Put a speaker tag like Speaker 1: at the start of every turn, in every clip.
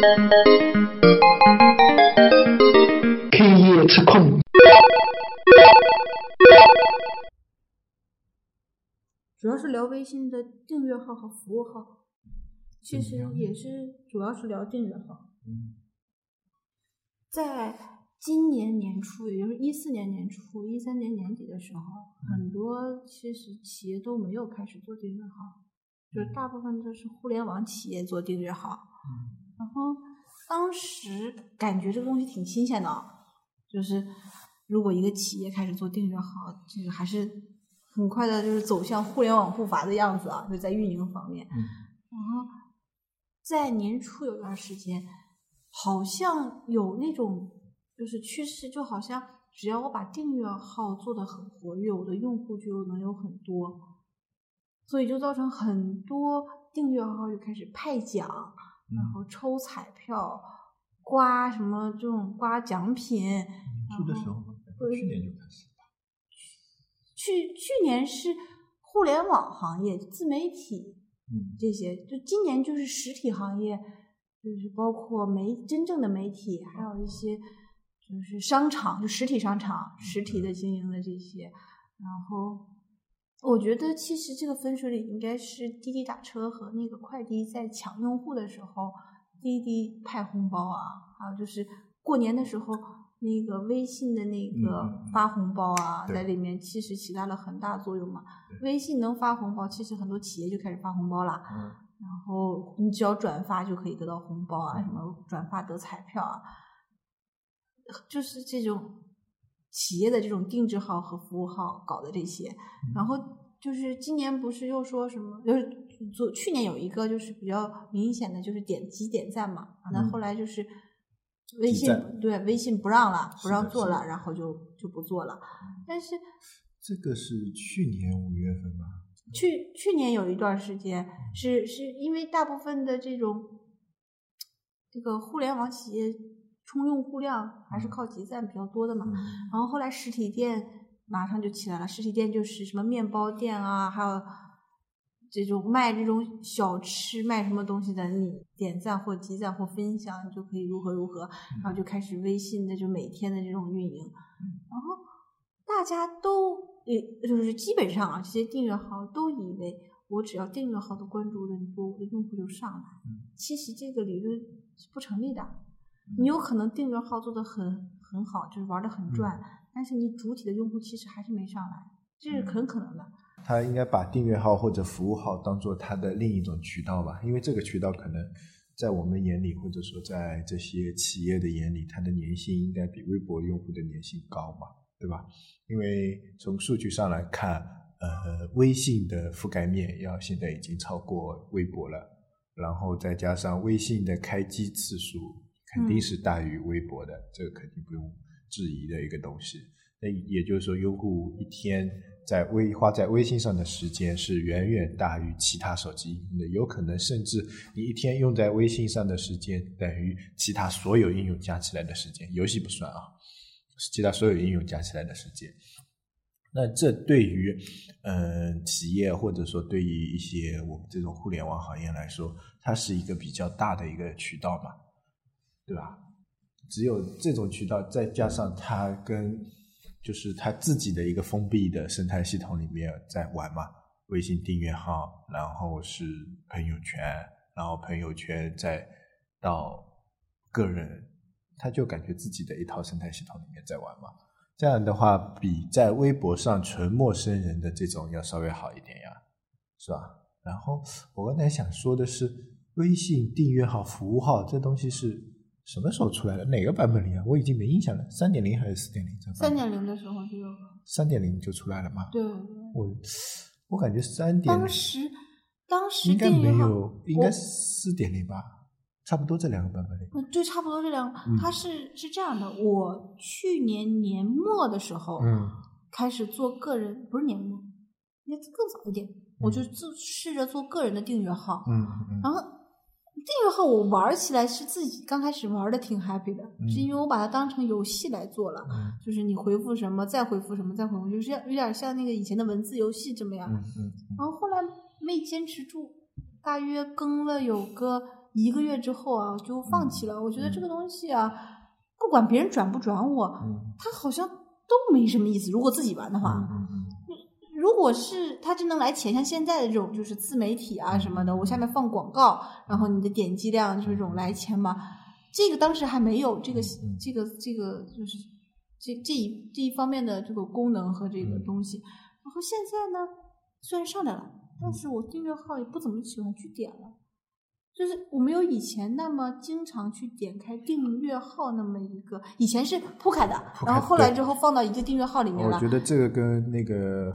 Speaker 1: K 业测控。
Speaker 2: 主要是聊微信的订阅号和服务号，其实也是主要是聊订阅号。在今年年初，也就是一四年年初、一三年年底的时候，很多其实企业都没有开始做订阅号，就是大部分都是互联网企业做订阅号。然后当时感觉这个东西挺新鲜的，就是如果一个企业开始做订阅号，这个还是很快的，就是走向互联网步伐的样子啊，就在运营方面。然后在年初有段时间，好像有那种就是趋势，就好像只要我把订阅号做的很活跃，我的用户就能有很多，所以就造成很多订阅号就开始派奖，然后抽彩票、刮什么这种刮奖品。
Speaker 3: 出的时候？去年就开始。
Speaker 2: 去去年是互联网行业、自媒体，
Speaker 3: 嗯
Speaker 2: 这些，就今年就是实体行业，就是包括媒真正的媒体，还有一些就是商场，就实体商场、实体的经营的这些。然后，我觉得其实这个分水岭应该是滴滴打车和那个快滴在抢用户的时候，滴滴派红包啊，还有就是过年的时候。那个微信的那个
Speaker 3: 嗯
Speaker 2: 发红包啊，
Speaker 3: 对
Speaker 2: 在里面其实起到了很大作用嘛。微信能发红包，其实很多企业就开始发红包啦。
Speaker 3: 嗯
Speaker 2: 然后你只要转发就可以得到红包啊，
Speaker 3: 嗯
Speaker 2: 什么转发得彩票啊，就是这种企业的这种定制号和服务号搞的这些。然后就是今年不是又说什么，就是做去年有一个就是比较明显的就是点击点赞嘛，那
Speaker 3: 嗯
Speaker 2: 后来就是微信对微信不让了，不让做了，然后就就不做了。但是
Speaker 3: 这个是去年五月份吧？
Speaker 2: 去去年有一段时间是是因为大部分的这种这个互联网企业冲用户量还是靠集赞比较多的嘛，
Speaker 3: 嗯。
Speaker 2: 然后后来实体店马上就起来了，实体店就是什么面包店啊，还有这种卖这种小吃、卖什么东西的，你点赞或集赞或分享，你就可以如何如何，然后就开始微信的就每天的这种运营，然后大家都也就是基本上啊，这些订阅号都以为我只要订阅号的关注人多，我的用户就上来。
Speaker 3: 嗯。
Speaker 2: 其实这个理论是不成立的。你有可能订阅号做的很很好，就是玩的很赚，但是你主体的用户其实还是没上来，这是很可能的。
Speaker 3: 他应该把订阅号或者服务号当做他的另一种渠道吧，因为这个渠道可能在我们眼里，或者说在这些企业的眼里，它的粘性应该比微博用户的粘性高嘛，对吧？因为从数据上来看，呃，微信的覆盖面要现在已经超过微博了，然后再加上微信的开机次数肯定是大于微博的，这个肯定不用质疑的一个东西。那也就是说，优酷一天在微花在微信上的时间是远远大于其他手机应用的，有可能甚至你一天用在微信上的时间等于其他所有应用加起来的时间，游戏不算啊，其他所有应用加起来的时间。那这对于嗯、呃企业或者说对于一些我们这种互联网行业来说，它是一个比较大的一个渠道嘛，对吧？只有这种渠道，再加上他跟就是他自己的一个封闭的生态系统里面在玩嘛，微信订阅号，然后是朋友圈，然后朋友圈再到个人，他就感觉自己的一套生态系统里面在玩嘛。这样的话，比在微博上纯陌生人的这种要稍微好一点呀，是吧？然后我刚才想说的是，微信订阅号、服务号这东西是什么时候出来的？哪个版本里啊？我已经没印象了，三点零还是四点零？
Speaker 2: 三点零的时候就有了，
Speaker 3: 三点零就出来了吗？
Speaker 2: 对，
Speaker 3: 我我感觉三点
Speaker 2: 当时当时
Speaker 3: 应该没
Speaker 2: 订阅号
Speaker 3: 有，应该四点零吧，差不多这两个版本里。
Speaker 2: 嗯，就差不多这两个，
Speaker 3: 嗯
Speaker 2: 它是是这样的，我去年年末的时候，
Speaker 3: 嗯
Speaker 2: 开始做个人，不是年末，应该更早一点，我就自试着做个人的订阅号，
Speaker 3: 嗯嗯
Speaker 2: 然后订阅号我玩起来是自己刚开始玩的挺 happy 的，
Speaker 3: 嗯
Speaker 2: 是因为我把它当成游戏来做了，
Speaker 3: 嗯
Speaker 2: 就是你回复什么，再回复什么，再回复，就是有点像那个以前的文字游戏这么样。然后后来没坚持住，大约更了有个一个月之后啊就放弃了。我觉得这个东西啊，不管别人转不转我，
Speaker 3: 嗯
Speaker 2: 它好像都没什么意思。如果自己玩的话，如果是它真能来钱，像现在的这种就是自媒体啊什么的，我下面放广告，然后你的点击量就是这种来钱嘛。这个当时还没有这个
Speaker 3: 嗯
Speaker 2: 这个这个就是这这一这一方面的这个功能和这个
Speaker 3: 嗯
Speaker 2: 东西。然后现在呢，虽然上来了，但是我订阅号也不怎么喜欢去点了。就是我没有以前那么经常去点开订阅号那么一个，以前是铺开的，然后后来之后放到一个订阅号里面了
Speaker 3: 我。觉得这个跟那个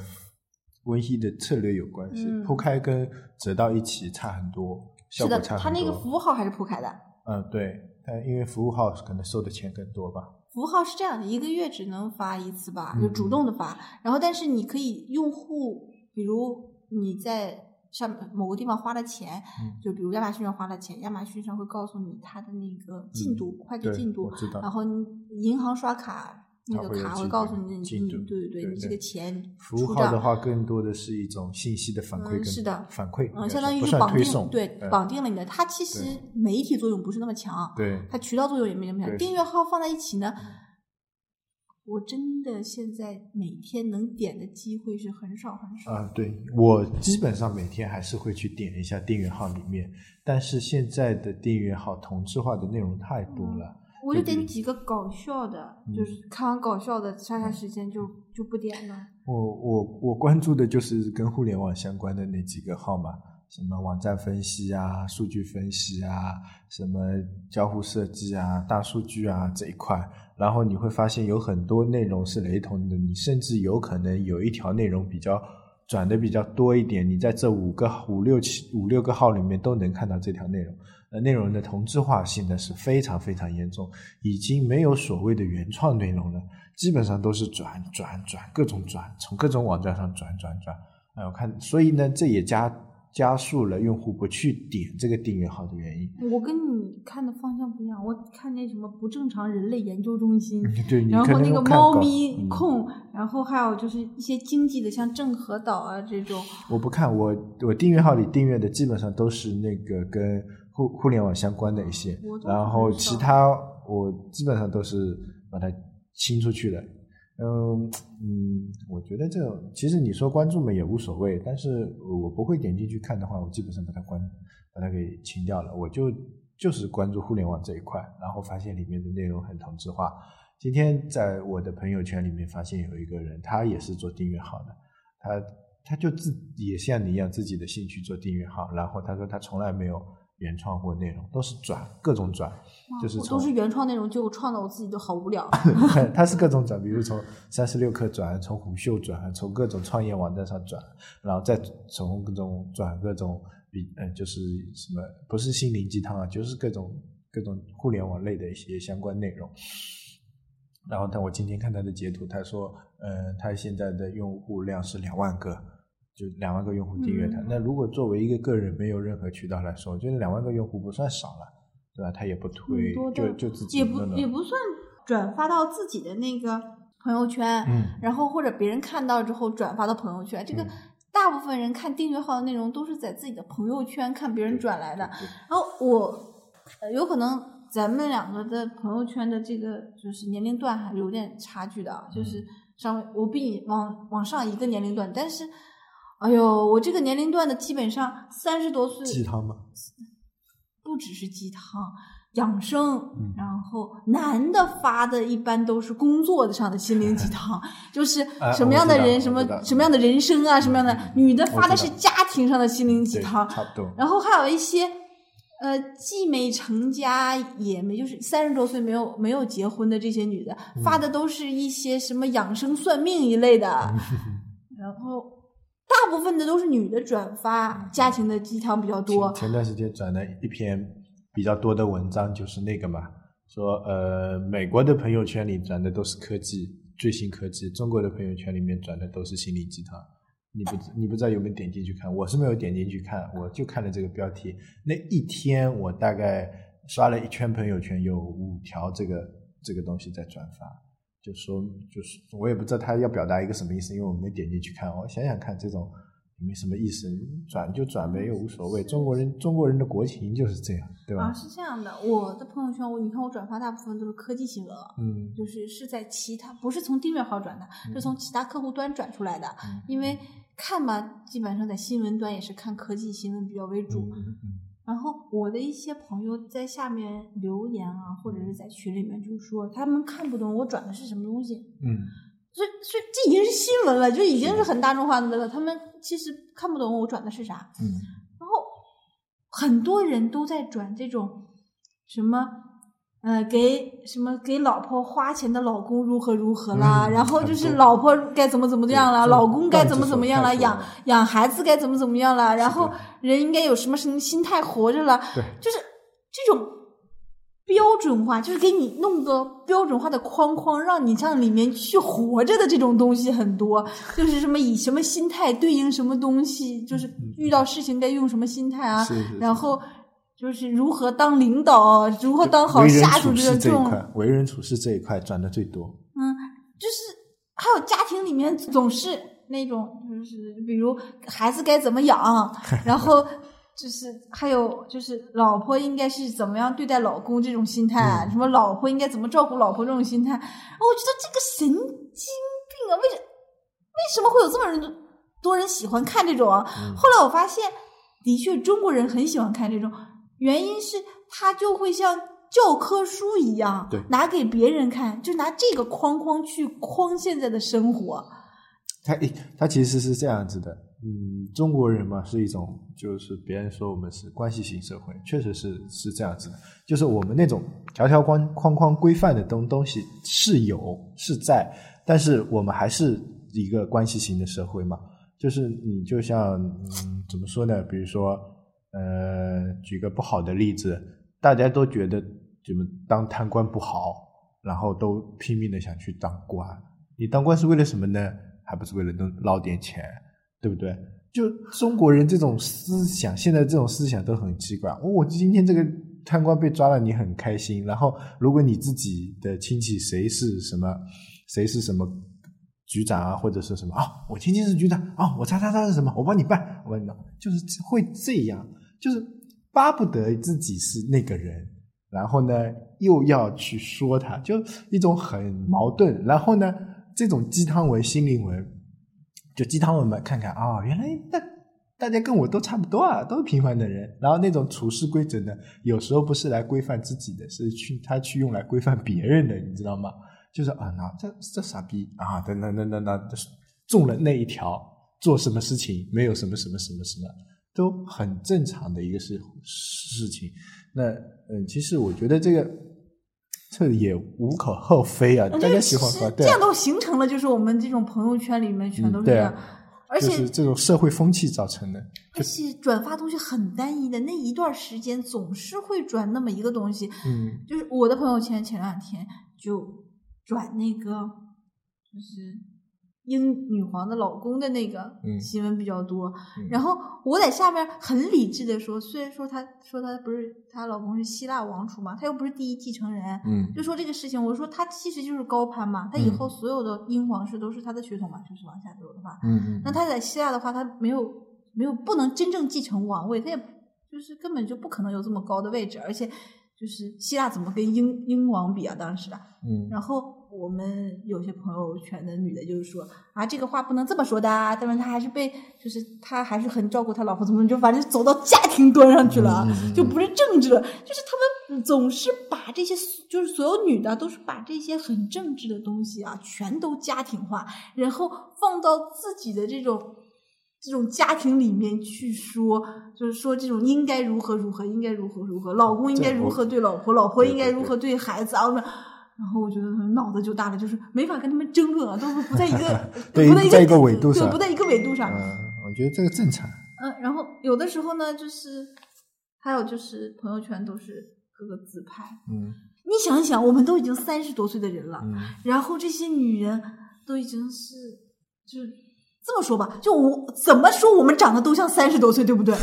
Speaker 3: 温馨的策略有关系，
Speaker 2: 嗯
Speaker 3: 铺开跟折到一起差很多，效果差很多。
Speaker 2: 它那个服务号还是铺开的。
Speaker 3: 嗯，对，但因为服务号可能收的钱更多吧。
Speaker 2: 服务号是这样的，一个月只能发一次吧，就
Speaker 3: 嗯
Speaker 2: 主动的发。然后，但是你可以用户，比如你在上某个地方花了钱，
Speaker 3: 嗯
Speaker 2: 就比如亚马逊上花了钱，亚马逊上会告诉你它的那个进度，快递进度。然后你银行刷卡那个卡
Speaker 3: 它会
Speaker 2: 告诉你，你
Speaker 3: 进度
Speaker 2: 你对
Speaker 3: 对对
Speaker 2: 你这个钱
Speaker 3: 服务。号的话，更多的是一种信息的反馈
Speaker 2: 是的
Speaker 3: 反馈，
Speaker 2: 嗯，相当于是绑定对
Speaker 3: 嗯
Speaker 2: 绑定了你的，它其实媒体作用不是那么强，
Speaker 3: 对
Speaker 2: 它渠道作用也没那么强。订阅号放在一起呢，我真的现在每天能点的机会是很少很少。
Speaker 3: 啊，对我基本上每天还是会去点一下订阅号里面，但是现在的订阅号同质化的内容太多了。
Speaker 2: 我就点几个搞笑的，
Speaker 3: 嗯
Speaker 2: 就是看完搞笑的，杀杀时间就就不点了。
Speaker 3: 我我我关注的就是跟互联网相关的那几个号码，什么网站分析啊、数据分析啊、什么交互设计啊、大数据啊这一块。然后你会发现有很多内容是雷同的，你甚至有可能有一条内容比较转的比较多一点，你在这五个五六七五六个号里面都能看到这条内容。呃，内容的同质化性呢是非常非常严重，已经没有所谓的原创内容了，基本上都是转转转各种转，从各种网站上转转转。哎，我看，所以呢，这也加加速了用户不去点这个订阅号的原因。
Speaker 2: 我跟你看的方向不一样，我看那什么不正常人类研究中心，
Speaker 3: 对，
Speaker 2: 然后那个猫咪控，然后还有就是一些经济的，像郑和岛啊这种。
Speaker 3: 我不看，我我订阅号里订阅的基本上都是那个跟互互联网相关的一些然后其他我基本上都是把它清出去了。嗯嗯，我觉得这种其实你说关注嘛也无所谓，但是我不会点进去看的话，我基本上把它关把它给清掉了。我就就是关注互联网这一块，然后发现里面的内容很同质化。今天在我的朋友圈里面发现有一个人，他也是做订阅号的，他他就自也像你一样自己的兴趣做订阅号，然后他说他从来没有原创或内容，都是转各种转，就是
Speaker 2: 都是原创内容，就创的我自己就好无聊。
Speaker 3: 他是各种转，比如从三十六氪转，从虎嗅转，从各种创业网站上转，然后再从各种转各种比呃就是什么不是心灵鸡汤啊，就是各种各种互联网类的一些相关内容。然后，但我今天看他的截图，他说，呃，他现在的用户量是两万个，就两万个用户订阅它。
Speaker 2: 嗯
Speaker 3: 那如果作为一个个人没有任何渠道来说，我觉得两万个用户不算少了，对吧？他也不推，就就自己
Speaker 2: 也不也不算转发到自己的那个朋友圈，
Speaker 3: 嗯
Speaker 2: 然后或者别人看到之后转发到朋友圈。这个
Speaker 3: 嗯
Speaker 2: 大部分人看订阅号的内容都是在自己的朋友圈看别人转来的。然后我呃有可能咱们两个的朋友圈的这个就是年龄段还是有点差距的就是稍微我比你往往上一个年龄段，但是。哎呦，我这个年龄段的基本上三十多岁，
Speaker 3: 鸡汤吧？
Speaker 2: 不只是鸡汤，养生，
Speaker 3: 嗯
Speaker 2: 然后男的发的一般都是工作上的心灵鸡汤，就是
Speaker 3: 哎
Speaker 2: 什么样的人，什么什么样的人生啊，什么样的女的发的是家庭上的心灵鸡，汤，
Speaker 3: 差不多。
Speaker 2: 然后还有一些。呃，既没成家也没，就是三十多岁没有没有结婚的这些女的，
Speaker 3: 嗯
Speaker 2: 发的都是一些什么养生算命一类的，然后大部分的都是女的转发家庭的鸡汤比较多
Speaker 3: 前。前段时间转了一篇比较多的文章，就是那个嘛，说呃，美国的朋友圈里转的都是科技最新科技，中国的朋友圈里面转的都是心灵鸡汤。你不你不知道有没有点进去看？我是没有点进去看，我就看了这个标题。那一天我大概刷了一圈朋友圈，有五条这个这个东西在转发，就说就是我也不知道他要表达一个什么意思，因为我没点进去看。我想想看，这种没什么意思，转就转呗，又无所谓。中国人中国人的国情就是这样，对吧？
Speaker 2: 啊，是这样的，我的朋友圈，我你看我转发大部分都是科技新闻了，
Speaker 3: 嗯
Speaker 2: 就是是在其他不是从订阅号转的，是从其他客户端转出来的，
Speaker 3: 嗯
Speaker 2: 因为看吧，基本上在新闻端也是看科技新闻比较为主。
Speaker 3: 嗯嗯
Speaker 2: 然后我的一些朋友在下面留言啊，或者是在群里面就说他们看不懂我转的是什么东西，
Speaker 3: 嗯
Speaker 2: 所以所以这已经是新闻了，就已经是很大众化的了。他们其实看不懂我转的是啥，
Speaker 3: 嗯
Speaker 2: 然后很多人都在转这种什么。呃，给什么给老婆花钱的老公如何如何啦，
Speaker 3: 嗯
Speaker 2: 然后就是老婆该怎么怎么样
Speaker 3: 啦，
Speaker 2: 老公该怎么怎么样啦，养养孩子该怎么怎么样啦，然后人应该有什么什么心态活着了，
Speaker 3: 对
Speaker 2: 就是这种标准化，就是给你弄个标准化的框框，让你向里面去活着的这种东西很多，就是什么以什么心态对应什么东西，就是遇到事情该用什么心态啊，
Speaker 3: 是是是
Speaker 2: 然后就是如何当领导，如何当好下属这
Speaker 3: 事这一块，为人处事这一块赚的最多。
Speaker 2: 嗯，就是还有家庭里面总是那种，就是比如孩子该怎么养，然后就是还有就是老婆应该是怎么样对待老公这种心态，
Speaker 3: 嗯
Speaker 2: 什么老婆应该怎么照顾老婆这种心态，我觉得这个神经病啊！为什为什么会有这么人多人喜欢看这种啊？
Speaker 3: 嗯
Speaker 2: 后来我发现，的确中国人很喜欢看这种，原因是他就会像教科书一样
Speaker 3: 对，
Speaker 2: 拿给别人看，就拿这个框框去框现在的生活。
Speaker 3: 他诶，他其实是这样子的，嗯，中国人嘛是一种，就是别人说我们是关系型社会，确实是是这样子的，就是我们那种条条框框框规范的东东西是有是在，但是我们还是一个关系型的社会嘛，就是你就像嗯怎么说呢？比如说呃，举个不好的例子，大家都觉得怎么当贪官不好，然后都拼命的想去当官。你当官是为了什么呢？还不是为了能捞点钱，对不对？就中国人这种思想，现在这种思想都很奇怪。哦我今天这个贪官被抓了，你很开心。然后，如果你自己的亲戚谁是什么，谁是什么局长啊，或者是什么啊，我亲戚是局长啊，我叉叉叉是什么，我帮你办，我帮你弄，就是会这样，就是巴不得自己是那个人，然后呢又要去说他，就一种很矛盾。然后呢，这种鸡汤文、心灵文，就鸡汤文嘛，看看啊、原来大大家跟我都差不多啊，都是平凡的人。然后那种处事规则呢，有时候不是来规范自己的，是去他去用来规范别人的，你知道吗？就是啊，那这这傻逼啊，等等等等等，中了那一条，做什么事情没有什么什么什么什么，都很正常的一个事事情。那嗯，其实我觉得这个这也无可厚非啊，大家喜欢喝，对啊
Speaker 2: 这样都形成了，就是我们这种朋友圈里面全都是
Speaker 3: 嗯啊
Speaker 2: 这样，而且、
Speaker 3: 就是这种社会风气造成的。
Speaker 2: 而且转发东西很单一的，那一段时间总是会转那么一个东西。
Speaker 3: 嗯
Speaker 2: 就是我的朋友圈前两天就转那个，就是英女皇的老公的那个
Speaker 3: 嗯
Speaker 2: 新闻比较多。
Speaker 3: 嗯
Speaker 2: 然后我在下面很理智的说，虽然说她说她不是她老公是希腊王储嘛，她又不是第一继承人，
Speaker 3: 嗯
Speaker 2: 就说这个事情，我说她其实就是高攀嘛，她以
Speaker 3: 嗯
Speaker 2: 后所有的英皇室都是她的血统嘛，就是往下走的话，
Speaker 3: 嗯嗯，
Speaker 2: 那她在希腊的话，她没有没有不能真正继承王位，她也就是根本就不可能有这么高的位置，而且就是希腊怎么跟英英王比啊？当时啊，
Speaker 3: 嗯
Speaker 2: 然后我们有些朋友圈的女的就是说啊，这个话不能这么说的啊，但是他还是被就是他还是很照顾他老婆，怎么就反正走到家庭端上去了就不是政治了，就是他们总是把这些就是所有女的都是把这些很政治的东西啊，全都家庭化，然后放到自己的这种。这种家庭里面去说，就是说这种应该如何如何，应该如何如何，老公应该如何对老婆，老婆应该如何对孩子啊。然后我觉得脑子就大了，就是没法跟他们争论啊，都是不在一个
Speaker 3: 对
Speaker 2: 不在一
Speaker 3: 个维度上
Speaker 2: 对，不在一个维度上。
Speaker 3: 嗯，我觉得这个正常。
Speaker 2: 嗯，然后有的时候呢，就是还有就是朋友圈都是各个自拍。
Speaker 3: 嗯
Speaker 2: 你想一想，我们都已经三十多岁的人了，
Speaker 3: 嗯
Speaker 2: 然后这些女人都已经是，就是这么说吧，就我怎么说，我们长得都像三十多岁，对不对？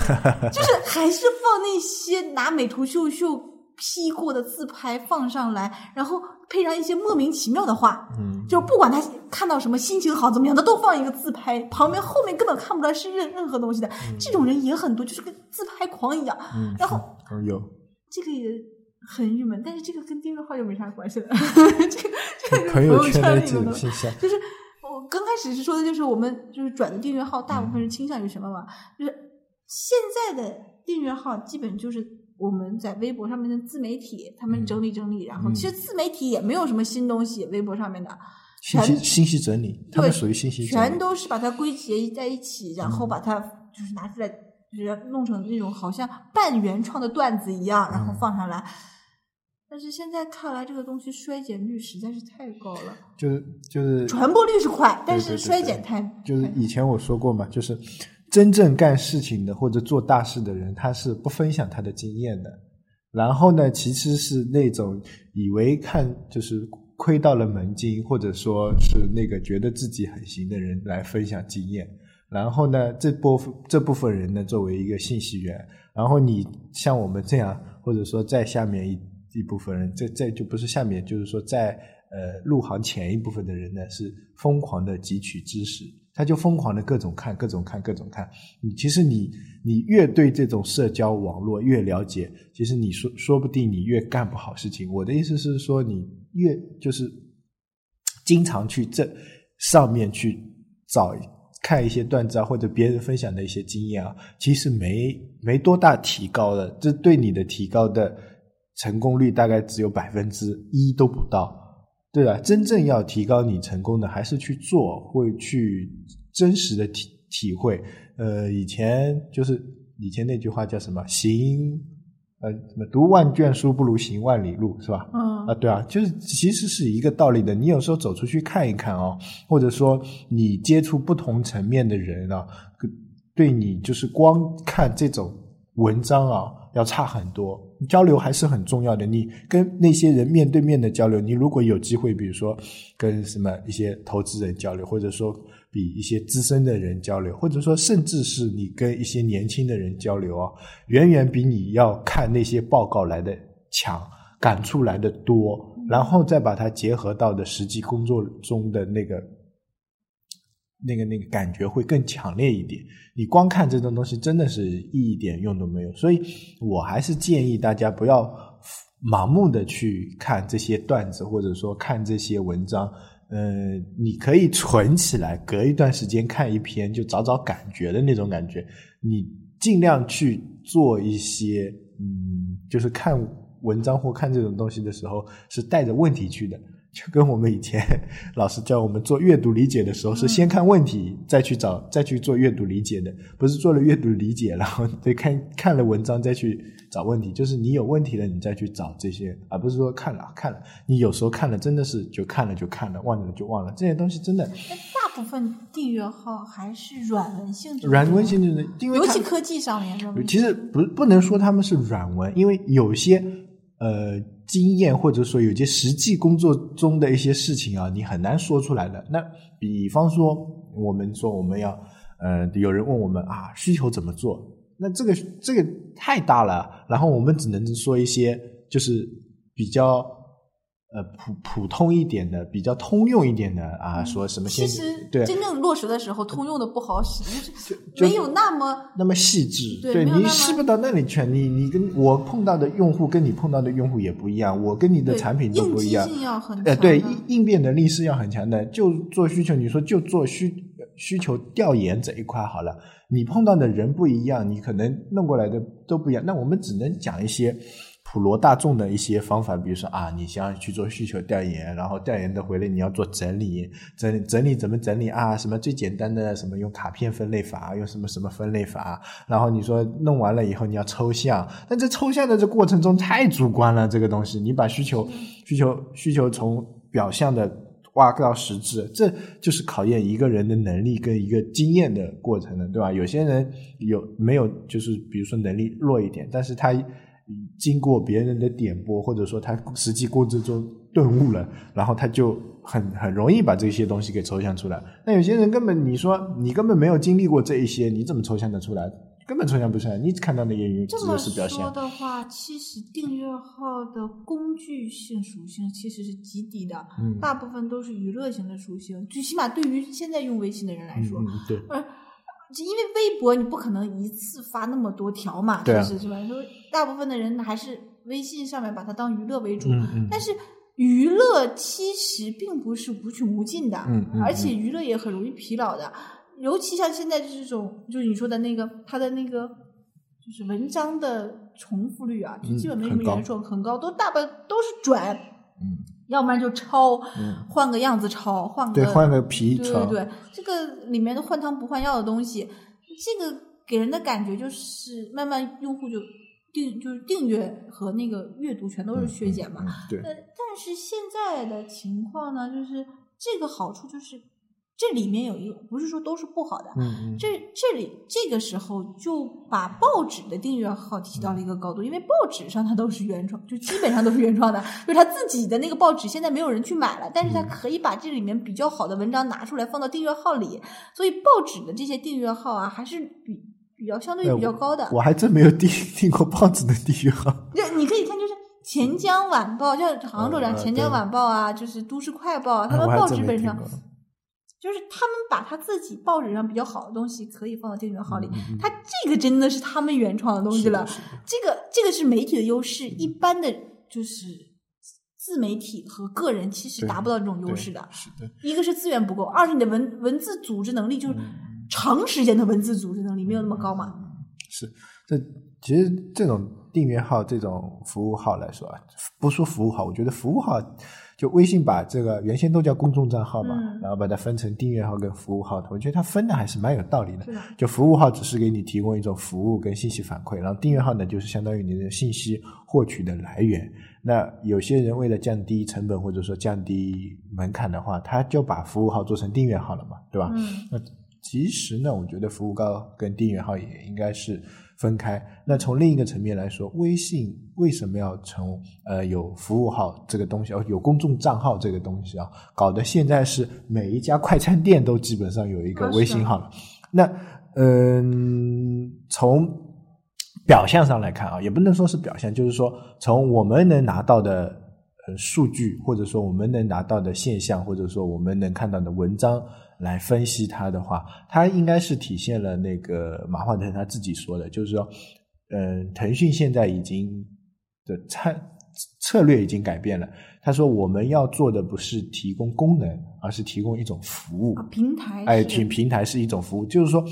Speaker 2: 就是 还是放那些拿美图秀秀 P 过的自拍放上来，然后配上一些莫名其妙的话，
Speaker 3: 嗯，
Speaker 2: 就不管他看到什么心情好怎么样，他都放一个自拍，旁边后面根本看不出来是任任何东西的。这种人也很多，就是跟自拍狂一样。
Speaker 3: 嗯
Speaker 2: 然后 这个也很郁闷，但是这个跟订阅号又没啥关系了。这个这个是
Speaker 3: 朋友圈的
Speaker 2: 里面的就是我刚开始是说的，就是我们就是转的订阅号，大部分是倾向于什么嘛？就是现在的订阅号基本就是我们在微博上面的自媒体，他们整理整理，然后
Speaker 3: 嗯
Speaker 2: 其实自媒体也没有什么新东西，微博上面的
Speaker 3: 信息
Speaker 2: 全
Speaker 3: 信息整理，他们
Speaker 2: 对
Speaker 3: 属于信息整
Speaker 2: 全。都是把它归结在一起，然后把它就是拿出来，就是弄成那种好像半原创的段子一样，然后
Speaker 3: 嗯
Speaker 2: 放上来。但是现在看来，这个东西衰减率实在是太高了，
Speaker 3: 就是就是
Speaker 2: 传播率是快，但是衰减太
Speaker 3: 就是以前我说过嘛，就是真正干事情的或者做大事的人，他是不分享他的经验的。然后呢，其实是那种以为看就是亏到了门津，或者说是那个觉得自己很行的人来分享经验。然后呢，这部分这部分人呢，作为一个信息源，然后你像我们这样，或者说在下面一一部分人，这这就不是下面，就是说在呃入行前一部分的人呢，是疯狂的汲取知识，他就疯狂的各种看，各种看，各种看。你其实你你越对这种社交网络越了解，其实你说说不定你越干不好事情。我的意思是说，你越就是经常去这上面去找看一些段子啊，或者别人分享的一些经验啊，其实没没多大提高的，这对你的提高的成功率大概只有百分之一都不到，对吧？真正要提高你成功的，还是去做，会去真实的体体会。呃，以前就是以前那句话叫什么？行，呃，什么读万卷书不如行万里路，是吧？
Speaker 2: 嗯
Speaker 3: 啊，对啊，就是其实是一个道理的。你有时候走出去看一看哦，或者说你接触不同层面的人啊，对你就是光看这种文章啊，要差很多。交流还是很重要的。你跟那些人面对面的交流，你如果有机会，比如说跟什么一些投资人交流，或者说比一些资深的人交流，或者说甚至是你跟一些年轻的人交流啊，远远比你要看那些报告来的强。感触来的多，然后再把它结合到的实际工作中的那个、那个、那个感觉会更强烈一点。你光看这种东西，真的是一点用都没有。所以我还是建议大家不要盲目的去看这些段子，或者说看这些文章。呃，你可以存起来，隔一段时间看一篇，就找找感觉的那种感觉。你尽量去做一些，嗯，就是看。文章或看这种东西的时候，是带着问题去的，就跟我们以前 老师教我们做阅读理解的时候，是先看问题，再去找，再去做阅读理解的，不是做了阅读理解，然后再看看了文章再去找问题。就是你有问题了，你再去找这些，而不是说看了看了，你有时候看了真的是就看了就看了，忘了就忘了，这些东西真的。
Speaker 2: 大部分订阅号还是软文性质的，
Speaker 3: 软文性质的，因为
Speaker 2: 尤其科技上面，
Speaker 3: 其实不不能说他们是软文，因为有些。呃，经验或者说有些实际工作中的一些事情啊，你很难说出来的。那比方说，我们说我们要呃，有人问我们啊，需求怎么做？那这个这个太大了，然后我们只能说一些就是比较呃普普通一点的、比较通用一点的啊，说什么先
Speaker 2: 其实
Speaker 3: 对
Speaker 2: 真正落实的时候，通用的不好使，就是没有那么
Speaker 3: 那么细致，
Speaker 2: 对
Speaker 3: 你细不到那里去。你你跟我碰到的用户跟你碰到的用户也不一样，我跟你的产品都不一样。
Speaker 2: 应要很
Speaker 3: 呃，对，应应变能力是要很强的。就做需求，你说就做需需求调研这一块好了，你碰到的人不一样，你可能弄过来的都不一样。那我们只能讲一些。普罗大众的一些方法，比如说啊，你想要去做需求调研，然后调研的回来你要做整理，整整理怎么整理啊？什么最简单的什么用卡片分类法，用什么什么分类法？然后你说弄完了以后你要抽象，但这抽象的这过程中太主观了，这个东西你把需求需求需求从表象的挖到实质，这就是考验一个人的能力跟一个经验的过程了，对吧？有些人有没有就是比如说能力弱一点，但是他。经过别人的点拨，或者说他实际过程中顿悟了，然后他就很很容易把这些东西给抽象出来。那有些人根本你说你根本没有经历过这一些，你怎么抽象得出来？根本抽象不出来。你看到那些只
Speaker 2: 这么
Speaker 3: 是表现
Speaker 2: 说。的话，其实订阅号的工具性属性其实是极低的，
Speaker 3: 嗯
Speaker 2: 大部分都是娱乐型的属性，最起码对于现在用微信的人来说，
Speaker 3: 嗯嗯，对，
Speaker 2: 呃，因为微博你不可能一次发那么多条嘛，
Speaker 3: 对啊
Speaker 2: 就是是吧？说大部分的人还是微信上面把它当娱乐为主，
Speaker 3: 嗯嗯
Speaker 2: 但是娱乐其实并不是无穷无尽的，而且娱乐也很容易疲劳的，尤其像现在这种，就是你说的那个它的那个。就是文章的重复率啊，就
Speaker 3: 嗯
Speaker 2: 基本没什么原创，很高，都大半都是转，
Speaker 3: 嗯
Speaker 2: 要不然就抄，
Speaker 3: 嗯，
Speaker 2: 换个样子抄，换个
Speaker 3: 对，换个皮
Speaker 2: 对，对对，这个里面的换汤不换药的东西，这个给人的感觉就是慢慢用户就订就是订阅和那个阅读全都是削减嘛。
Speaker 3: 嗯，对。
Speaker 2: 呃，，但是现在的情况呢，就是这个好处就是这里面有一个不是说都是不好的。
Speaker 3: 嗯嗯，
Speaker 2: 这这里这个时候就把报纸的订阅号提到了一个高度，因为报纸上它都是原创，就基本上都是原创的，就是他自己的那个报纸现在没有人去买了，但是他可以把这里面比较好的文章拿出来放到订阅号里，所以报纸的这些订阅号啊，还是比比较相对于比较高的。
Speaker 3: 我还真没有订订过报纸的订阅号。
Speaker 2: 就你可以看，就是钱江晚报，像杭州这样
Speaker 3: 呃
Speaker 2: 钱江晚报啊，就是都市快报啊，他们报纸本上就是他们把他自己报纸上比较好的东西可以放到订阅号里，他这个真的是他们原创的东西了。这个这个是媒体的优势，一般的就是自媒体和个人其实达不到这种优势的。
Speaker 3: 是的，
Speaker 2: 一个是资源不够，二是你的文文字组织能力，就是长时间的文字组织能力没有那么高嘛。
Speaker 3: 是这其实这种订阅号、这种服务号来说啊，不说服务号，我觉得服务号就微信把这个原先都叫公众账号嘛，
Speaker 2: 嗯
Speaker 3: 然后把它分成订阅号跟服务号的，我觉得它分的还是蛮有道理的。就服务号只是给你提供一种服务跟信息反馈，然后订阅号呢就是相当于你的信息获取的来源。那有些人为了降低成本或者说降低门槛的话，他就把服务号做成订阅号了嘛，对吧？
Speaker 2: 嗯
Speaker 3: 那其实呢，我觉得服务号跟订阅号也应该是分开。那从另一个层面来说，微信为什么要从呃有服务号这个东西，哦有公众账号这个东西啊，搞得现在是每一家快餐店都基本上有一个微信号了。那嗯、从表象上来看啊，也不能说是表象，就是说从我们能拿到的呃数据，或者说我们能拿到的现象，或者说我们能看到的文章来分析它的话，它应该是体现了那个马化腾他自己说的，就是说，嗯、腾讯现在已经的策策略已经改变了。他说我们要做的不是提供功能，而是提供一种服务。
Speaker 2: 啊，平台
Speaker 3: 哎，
Speaker 2: 是
Speaker 3: 平平台是一种服务，就是说，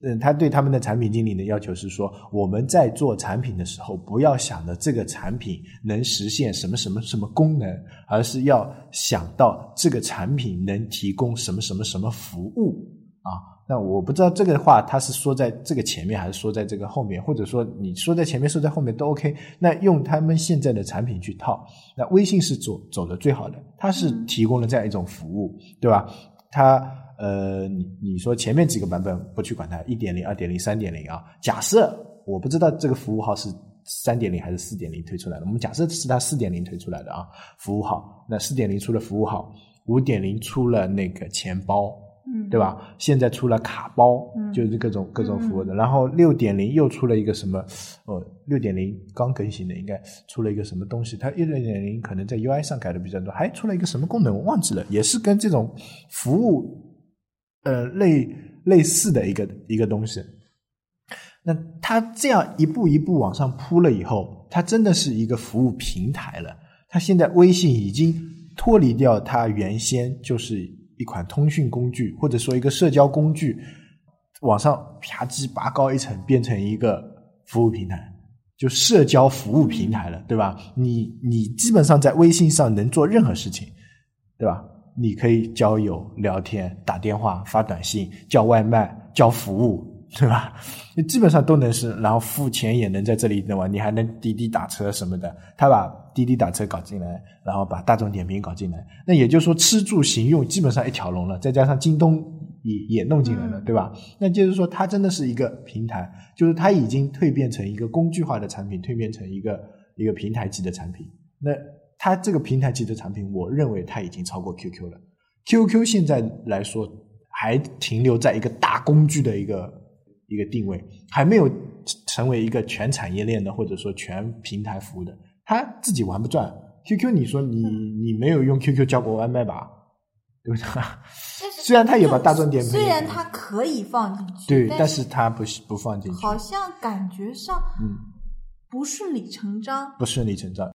Speaker 3: 嗯，他对他们的产品经理的要求是说，我们在做产品的时候，不要想着这个产品能实现什么什么什么功能，而是要想到这个产品能提供什么什么什么服务啊。那我不知道这个话他是说在这个前面，还是说在这个后面，或者说你说在前面，说在后面都 OK。那用他们现在的产品去套，那微信是走走的最好的，它是
Speaker 2: 嗯
Speaker 3: 提供了这样一种服务，对吧？它呃，你你说前面几个版本不去管它，一点零、二点零、三点零啊，假设我不知道这个服务号是三点零还是四点零推出来的，我们假设是它四点零推出来的啊，服务号，那四点零出了服务号，五点零出了那个钱包，
Speaker 2: 嗯，
Speaker 3: 对吧？现在出了卡包，
Speaker 2: 嗯
Speaker 3: 就是各种各种服务的。然后六点零又出了一个什么？哦，六点零刚更新的，应该出了一个什么东西？它六点零可能在 UI 上改的比较多，还出了一个什么功能我忘记了，也是跟这种服务呃类类似的一个一个东西。那它这样一步一步往上铺了以后，它真的是一个服务平台了。它现在微信已经脱离掉它原先就是一款通讯工具，或者说一个社交工具，往上啪叽拔高一层，变成一个服务平台，就社交服务平台了，对吧？你你基本上在微信上能做任何事情，对吧？你可以交友、聊天、打电话、发短信、叫外卖、叫服务，对吧？你 基本上都能是，然后付钱也能在这里，对吧？你还能滴滴打车什么的，他把滴滴打车搞进来，然后把大众点评搞进来，那也就是说吃住行用基本上一条龙了，再加上京东也也弄进来了，
Speaker 2: 嗯
Speaker 3: 对吧？那就是说，它真的是一个平台，就是它已经蜕变成一个工具化的产品，蜕变成一个一个平台级的产品。那它这个平台级的产品，我认为它已经超过 QQ 了。QQ 现在来说还停留在一个大工具的一个一个定位，还没有成为一个全产业链的或者说全平台服务的，它自己玩不转。QQ，你说你你没有用 QQ 叫过外卖吧？对不对？虽然它也把大众点评
Speaker 2: 虽然它可以放进去，
Speaker 3: 对，
Speaker 2: 但
Speaker 3: 但是它不是不放进去，
Speaker 2: 好像感觉上
Speaker 3: 嗯，
Speaker 2: 不顺理成章。
Speaker 3: 不顺理成章。